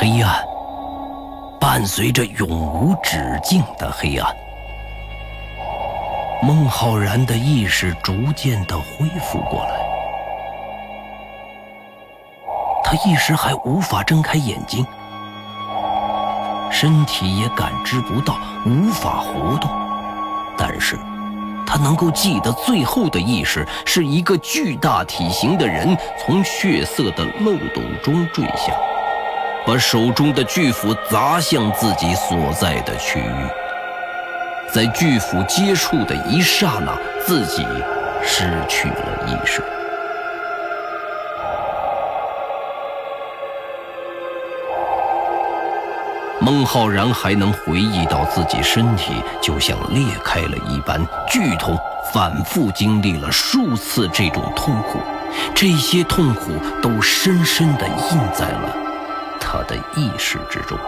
黑暗伴随着永无止境的黑暗。孟浩然的意识逐渐的恢复过来，他一时还无法睁开眼睛，身体也感知不到，无法活动。但是，他能够记得最后的意识是一个巨大体型的人从血色的漏斗中坠下，把手中的巨斧砸向自己所在的区域。在巨斧接触的一刹那，自己失去了意识。孟浩然还能回忆到自己身体就像裂开了一般，剧痛，反复经历了数次这种痛苦，这些痛苦都深深地印在了他的意识之中。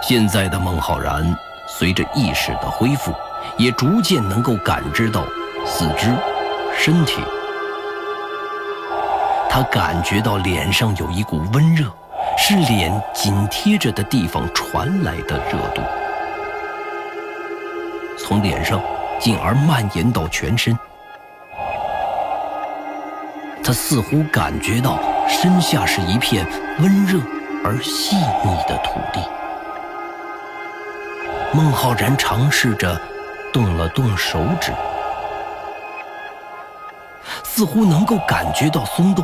现在的孟浩然，随着意识的恢复，也逐渐能够感知到四肢、身体。他感觉到脸上有一股温热，是脸紧贴着的地方传来的热度，从脸上进而蔓延到全身。他似乎感觉到身下是一片温热而细腻的土地。孟浩然尝试着动了动手指，似乎能够感觉到松动。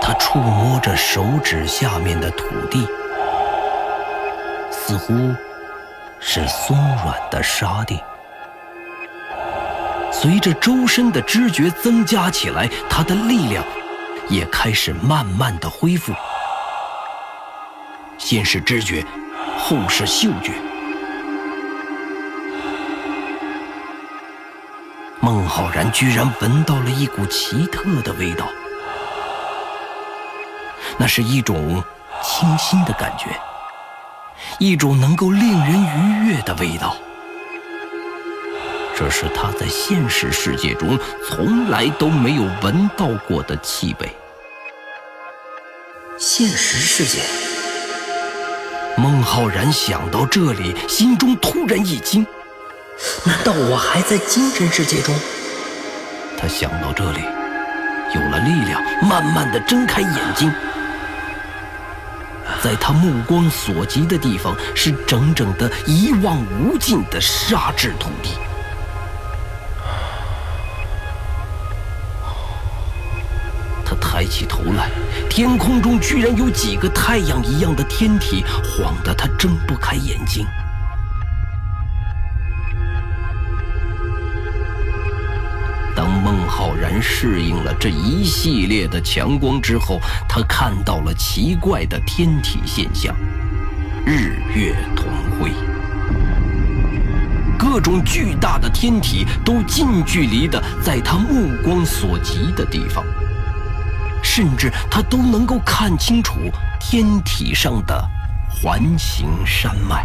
他触摸着手指下面的土地，似乎是松软的沙地。随着周身的知觉增加起来，他的力量也开始慢慢的恢复。先是知觉。后是嗅觉，孟浩然居然闻到了一股奇特的味道，那是一种清新的感觉，一种能够令人愉悦的味道。这是他在现实世界中从来都没有闻到过的气味。现实世界。孟浩然想到这里，心中突然一惊：难道我还在精神世界中？他想到这里，有了力量，慢慢的睁开眼睛。在他目光所及的地方，是整整的一望无尽的沙质土地。抬起头来。天空中居然有几个太阳一样的天体，晃得他睁不开眼睛。当孟浩然适应了这一系列的强光之后，他看到了奇怪的天体现象：日月同辉，各种巨大的天体都近距离的在他目光所及的地方。甚至他都能够看清楚天体上的环形山脉。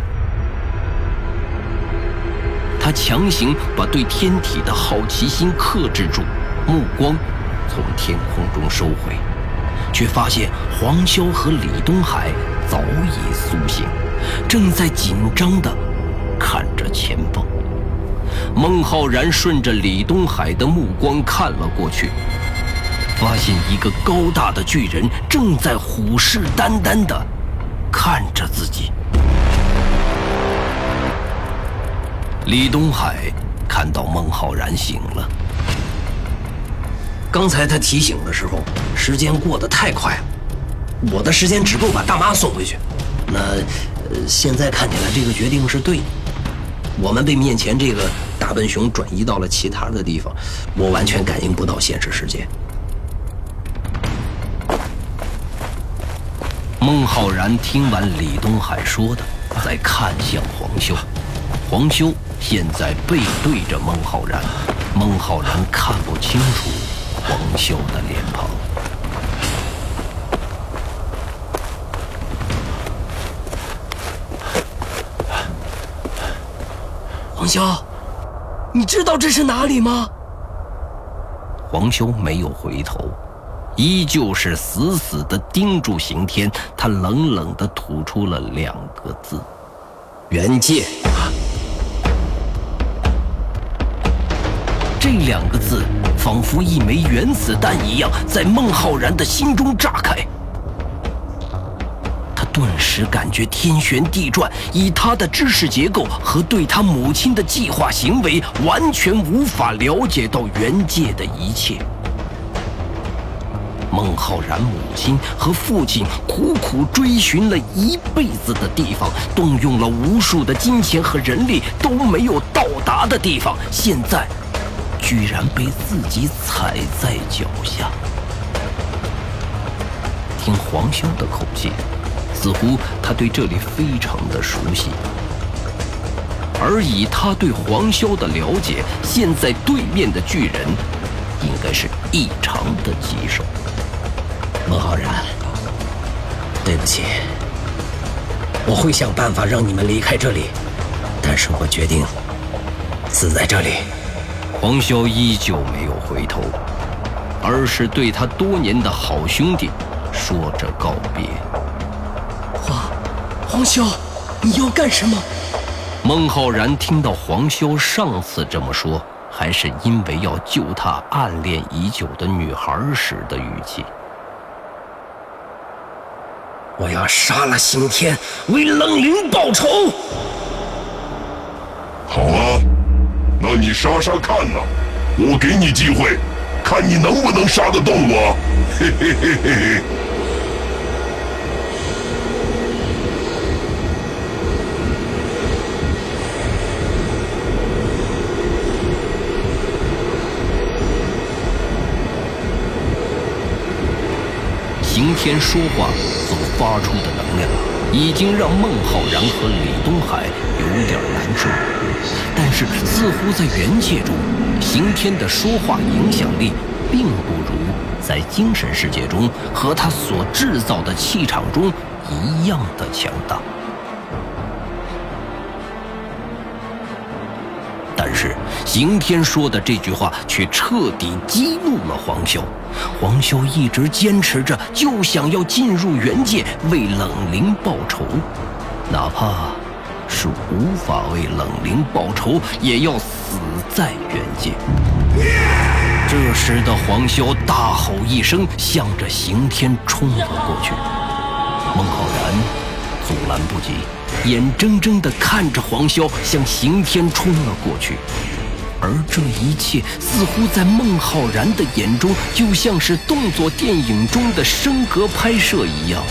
他强行把对天体的好奇心克制住，目光从天空中收回，却发现黄潇和李东海早已苏醒，正在紧张地看着前方。孟浩然顺着李东海的目光看了过去。发现一个高大的巨人正在虎视眈眈的看着自己。李东海看到孟浩然醒了，刚才他提醒的时候，时间过得太快了，我的时间只够把大妈送回去。那现在看起来这个决定是对的，我们被面前这个大笨熊转移到了其他的地方，我完全感应不到现实世界。孟浩然听完李东海说的，再看向黄修。黄修现在背对着孟浩然，孟浩然看不清楚黄修的脸庞。黄修，你知道这是哪里吗？黄修没有回头，依旧是死死地盯住刑天。他冷冷地吐出了两个字：“原界。”这两个字仿佛一枚原子弹一样，在孟浩然的心中炸开。他顿时感觉天旋地转，以他的知识结构和对他母亲的计划行为，完全无法了解到原界的一切。孟浩然母亲和父亲苦苦追寻了一辈子的地方，动用了无数的金钱和人力，都没有到达的地方，现在。居然被自己踩在脚下。听黄潇的口气，似乎他对这里非常的熟悉。而以他对黄潇的了解，现在对面的巨人应该是异常的棘手。孟浩然，对不起，我会想办法让你们离开这里，但是我决定死在这里。黄潇依旧没有回头，而是对他多年的好兄弟说着告别。黄，黄潇，你要干什么？孟浩然听到黄潇上次这么说，还是因为要救他暗恋已久的女孩时的语气。我要杀了刑天，为冷灵报仇。好啊。那你杀杀看呐！我给你机会，看你能不能杀得动我！嘿嘿嘿嘿嘿。刑天说话发出的能量，已经让孟浩然和李东海有点难受。但是，似乎在原界中，刑天的说话影响力并不如在精神世界中和他所制造的气场中一样的强大。但是，刑天说的这句话却彻底激怒了黄潇。黄潇一直坚持着，就想要进入原界为冷灵报仇，哪怕……是无法为冷灵报仇，也要死在原界。这时的黄潇大吼一声，向着刑天冲了过去。孟浩然阻拦不及，眼睁睁地看着黄潇向刑天冲了过去。而这一切似乎在孟浩然的眼中，就像是动作电影中的升格拍摄一样。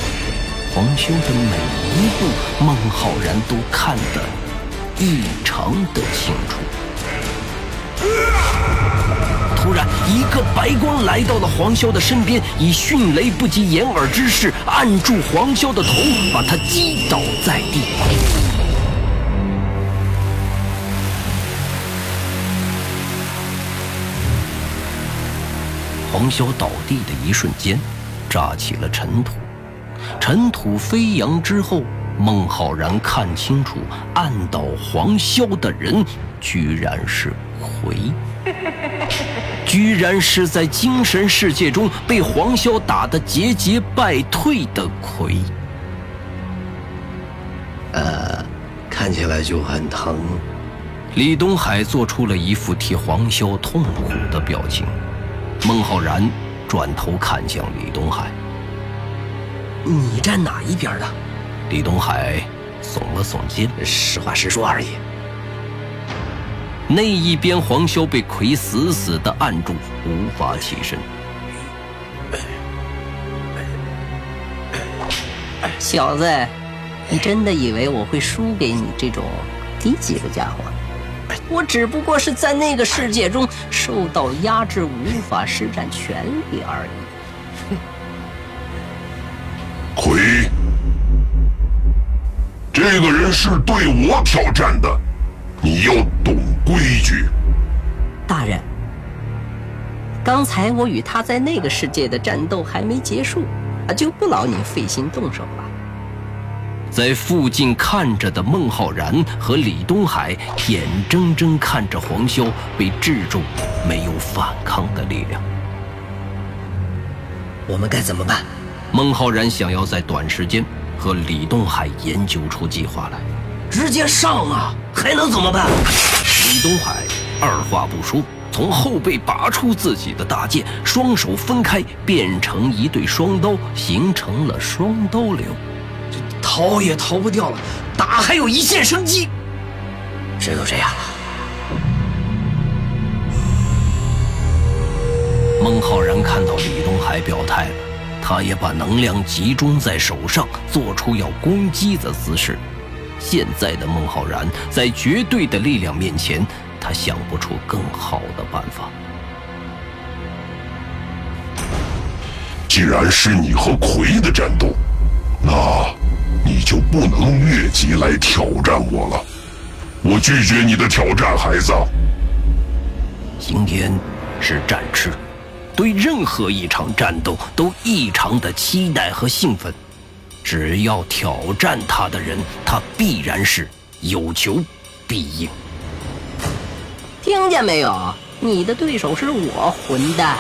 黄修的每一步，孟浩然都看得异常的清楚。一个白光来到了黄潇的身边，以迅雷不及掩耳之势按住黄潇的头，把他击倒在地。黄潇倒地的一瞬间，炸起了尘土。尘土飞扬之后，孟浩然看清楚，按倒黄潇的人居然是魁，居然是在精神世界中被黄潇打得节节败退的魁。呃，看起来就很疼。李东海做出了一副替黄潇痛苦的表情。孟浩然转头看向李东海。你站哪一边的？李东海耸了耸肩，实话实说而已。那一边，黄潇被魁死死的按住，无法起身。小子，你真的以为我会输给你这种低级的家伙？我只不过是在那个世界中受到压制，无法施展全力而已。魁，这个人是对我挑战的，你要懂规矩。大人，刚才我与他在那个世界的战斗还没结束，啊就不劳您费心动手了。在附近看着的孟浩然和李东海，眼睁睁看着黄潇被制住，没有反抗的力量。我们该怎么办？孟浩然想要在短时间和李东海研究出计划来。直接上啊！还能怎么办？东海二话不说，从后背拔出自己的大剑，双手分开，变成一对双刀，形成了双刀流。逃也逃不掉了，打还有一线生机。只有这样了。孟浩然看到李东海表态了，他也把能量集中在手上，做出要攻击的姿势。现在的孟浩然在绝对的力量面前，他想不出更好的办法。既然是你和魁的战斗，那你就不能越级来挑战我了。我拒绝你的挑战，孩子。今天是战痴，对任何一场战斗都异常的期待和兴奋。只要挑战他的人，他必然是有求必应。听见没有？你的对手是我，混蛋！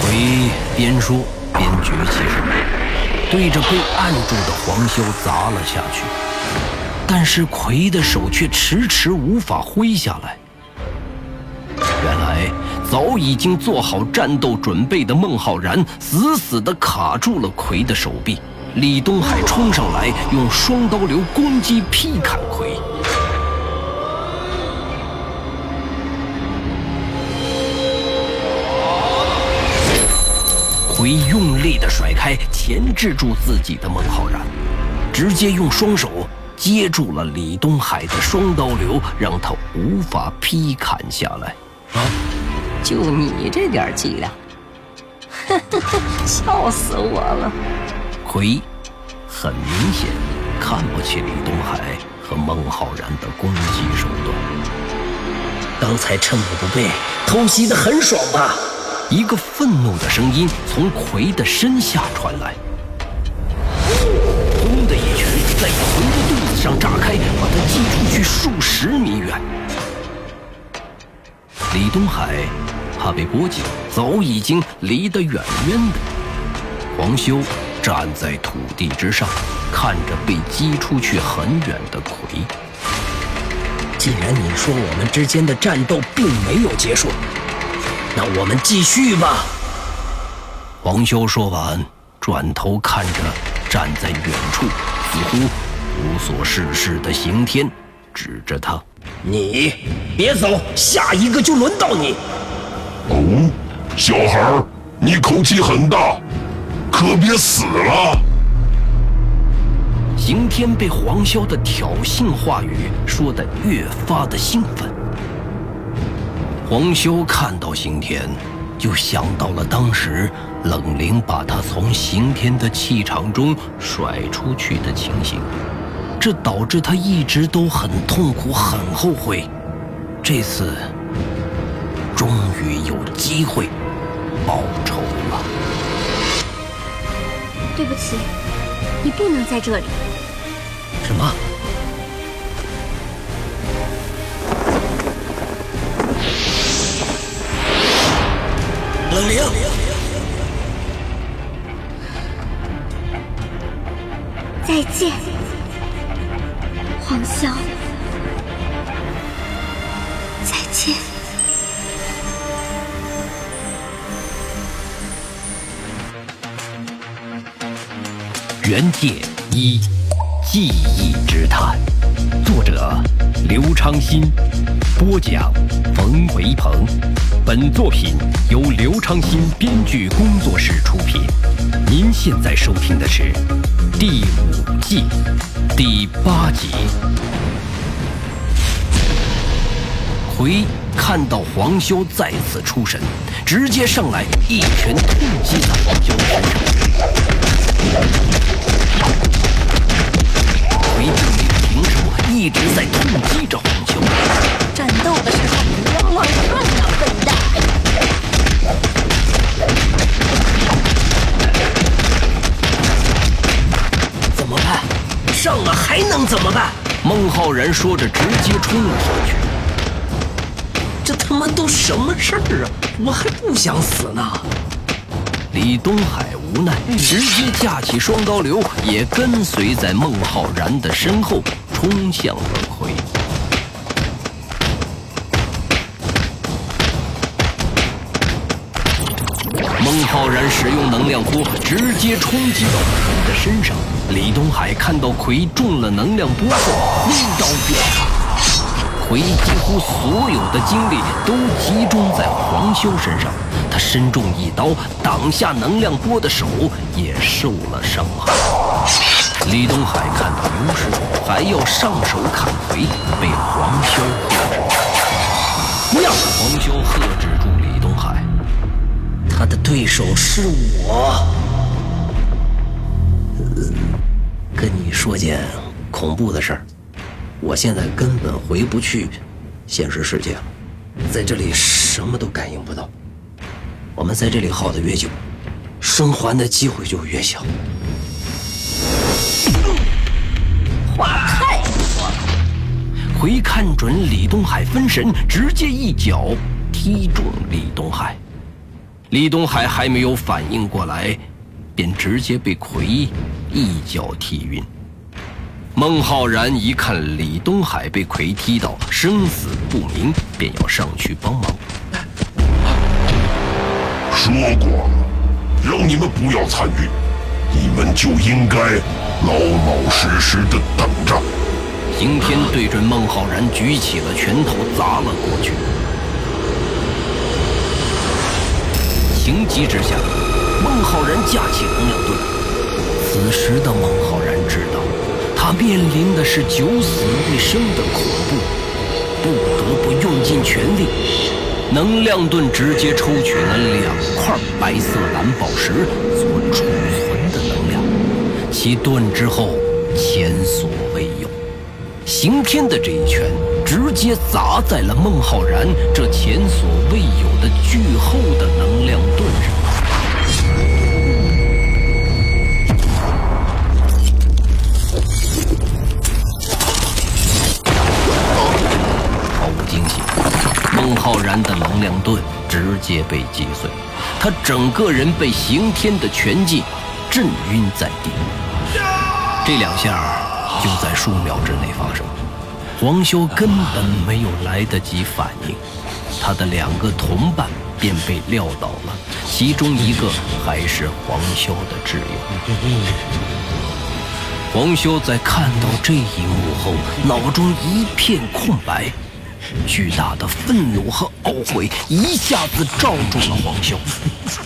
奎边说边举起手，对着被按住的黄修砸了下去。但是奎的手却迟迟无法挥下来。原来早已经做好战斗准备的孟浩然，死死地卡住了奎的手臂。李东海冲上来，用双刀流攻击劈砍奎。奎用力的甩开钳制住自己的孟浩然，直接用双手接住了李东海的双刀流，让他无法劈砍下来。啊！就你这点伎俩，笑死我了！奎很明显看不起李东海和孟浩然的攻击手段。刚才趁我不备偷袭的很爽吧？一个愤怒的声音从奎的身下传来，轰的一拳在奎的肚子上炸开，把他击出去数十米远。李东海怕被波及，早已经离得远远的。黄修。站在土地之上，看着被击出去很远的魁。既然你说我们之间的战斗并没有结束，那我们继续吧。黄修说完，转头看着站在远处似乎无所事事的刑天，指着他：“你别走，下一个就轮到你。”哦，小孩你口气很大。可别死了！刑天被黄潇的挑衅话语说得越发的兴奋。黄潇看到刑天，就想到了当时冷灵把他从刑天的气场中甩出去的情形，这导致他一直都很痛苦、很后悔。这次，终于有机会报仇了。对不起，你不能在这里。什么？冷灵，再见，黄潇，再见。原界一记忆之谈，作者刘昌新，播讲冯维鹏。本作品由刘昌新编剧工作室出品。您现在收听的是第五季第八集。回看到黄修再次出神，直接上来一拳痛击在黄修身上。没命令停手，一直在痛击着黄修。战斗的时候不要乱看啊，笨蛋！怎么办？上了还能怎么办？孟浩然说着，直接冲了上去。这他妈都什么事儿啊！我还不想死呢。李东海无奈，直接架起双刀流，也跟随在孟浩然的身后，冲向了葵。孟浩然使用能量波，直接冲击到葵的身上。李东海看到葵中了能量波后，挥刀便砍。葵几乎所有的精力都集中在黄修身上，身中一刀，挡下能量波的手也受了伤害。李东海看到优势，还要上手砍回，被黄修喝止。让黄潇喝止住李东海。他的对手是我。跟你说件恐怖的事儿，我现在根本回不去现实世界了，在这里什么都感应不到。我们在这里耗得越久，生还的机会就越小。话太多了。回看准李东海分神，直接一脚踢中李东海。李东海还没有反应过来，便直接被奎一脚踢晕。孟浩然一看李东海被奎踢倒生死不明，便要上去帮忙。说过，让你们不要参与，你们就应该老老实实的等着。刑天对准孟浩然举起了拳头砸了过去。情急之下，孟浩然架起能量盾。此时的孟浩然知道，他面临的是九死一生的恐怖，不得不用尽全力。能量盾直接抽取了两块白色蓝宝石所储存的能量，其盾之后前所未有。刑天的这一拳直接砸在了孟浩然这前所未有的巨厚的能量盾上。浩然的能量盾直接被击碎，他整个人被刑天的拳劲震晕在地。这两下。就在数秒之内发生，黄修根本没有来得及反应，他的两个同伴便被撂倒了，其中一个还是黄修的挚友。黄修在看到这一幕后，脑中一片空白。巨大的愤怒和懊悔一下子罩住了黄潇，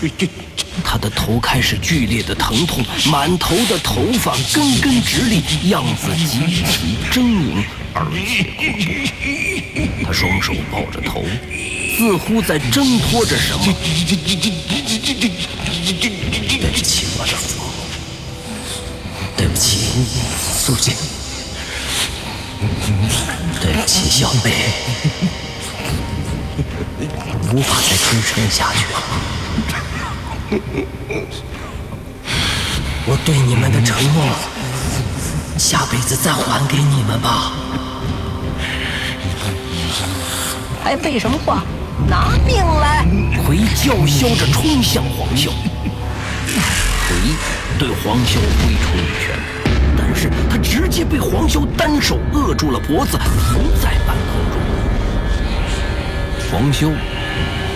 他的头开始剧烈的疼痛，满头的头发根根直立，样子极其狰狞而且恐怖。他双手抱着头，似乎在挣脱着什么。对不起，我的父母，对不起，苏静。对不起，小贝，无法再支撑下去了。我对你们的承诺，下辈子再还给你们吧。还废什么话？拿命来！回叫嚣着冲向黄修，葵对黄修挥出一拳。他直接被黄潇单手扼住了脖子，停在半空中。黄潇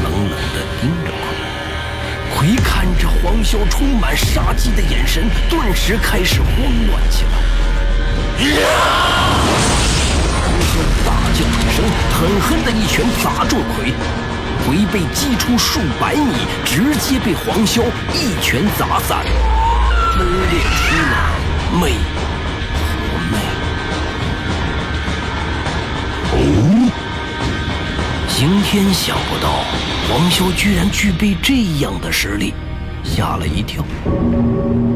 冷冷地盯着葵，葵看着黄潇充满杀机的眼神，顿时开始慌乱起来。黄修大叫一声，狠狠的一拳砸中葵，葵被击出数百米，直接被黄潇一拳砸散，分裂出了。魅刑天想不到黄潇居然具备这样的实力，吓了一跳。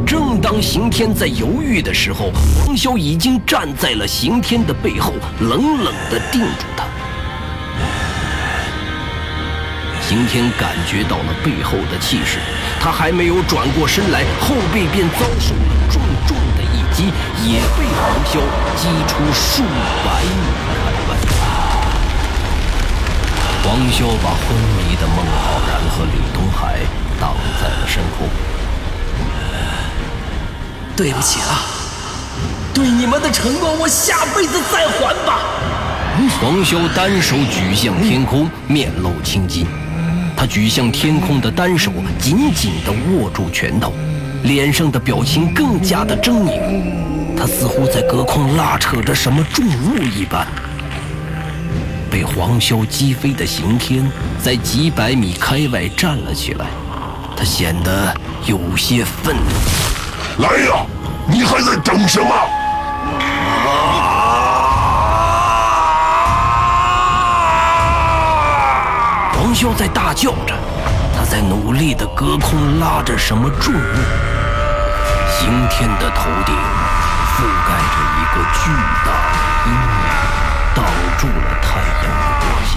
正当刑天在犹豫的时候，黄潇已经站在了刑天的背后，冷冷地定住他。刑天感觉到了背后的气势，他还没有转过身来，后背便遭受了重重的一击，也被黄潇击出数百米王。潇把昏迷的孟浩然和李东海挡在了身后。对不起啊，对你们的承诺，我下辈子再还吧。黄潇单手举向天空，面露青筋。他举向天空的单手紧紧地握住拳头，脸上的表情更加的狰狞。他似乎在隔空拉扯着什么重物一般。被黄潇击飞的刑天在几百米开外站了起来，他显得有些愤怒。来呀，你还在等什么？黄潇在大叫着，他在努力地隔空拉着什么重物。刑天的头顶覆盖着一个巨大的阴影，挡住了太阳的光线。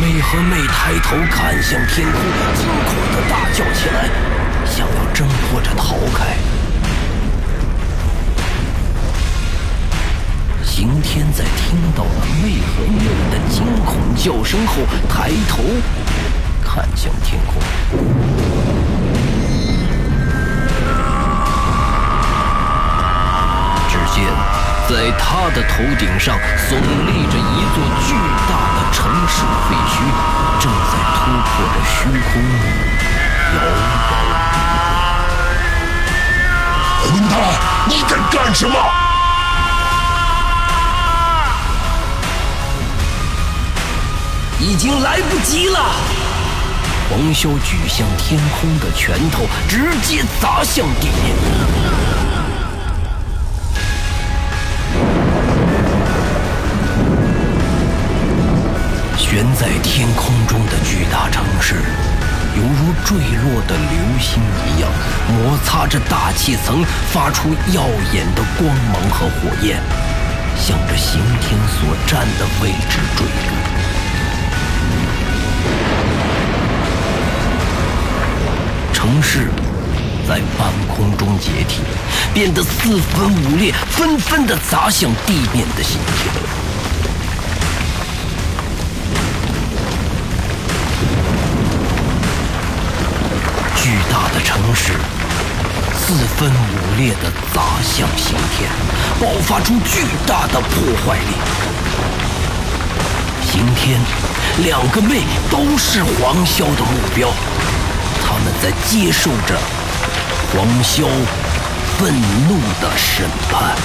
妹和妹抬头看向天空，惊恐地大叫起来，想要挣脱着逃开。刑天在听到了妹和妹的惊恐叫声后，抬头看向天空。在他的头顶上耸立着一座巨大的城市废墟，正在突破着虚空，摇摇欲混蛋，你在干什么？已经来不及了！黄潇举向天空的拳头直接砸向地面。悬在天空中的巨大城市，犹如坠落的流星一样，摩擦着大气层，发出耀眼的光芒和火焰，向着刑天所站的位置坠落。城市在半空中解体，变得四分五裂，纷纷地砸向地面的刑天。大的城市四分五裂地砸向刑天，爆发出巨大的破坏力。刑天，两个妹都是黄潇的目标。他们在接受着黄潇愤怒的审判。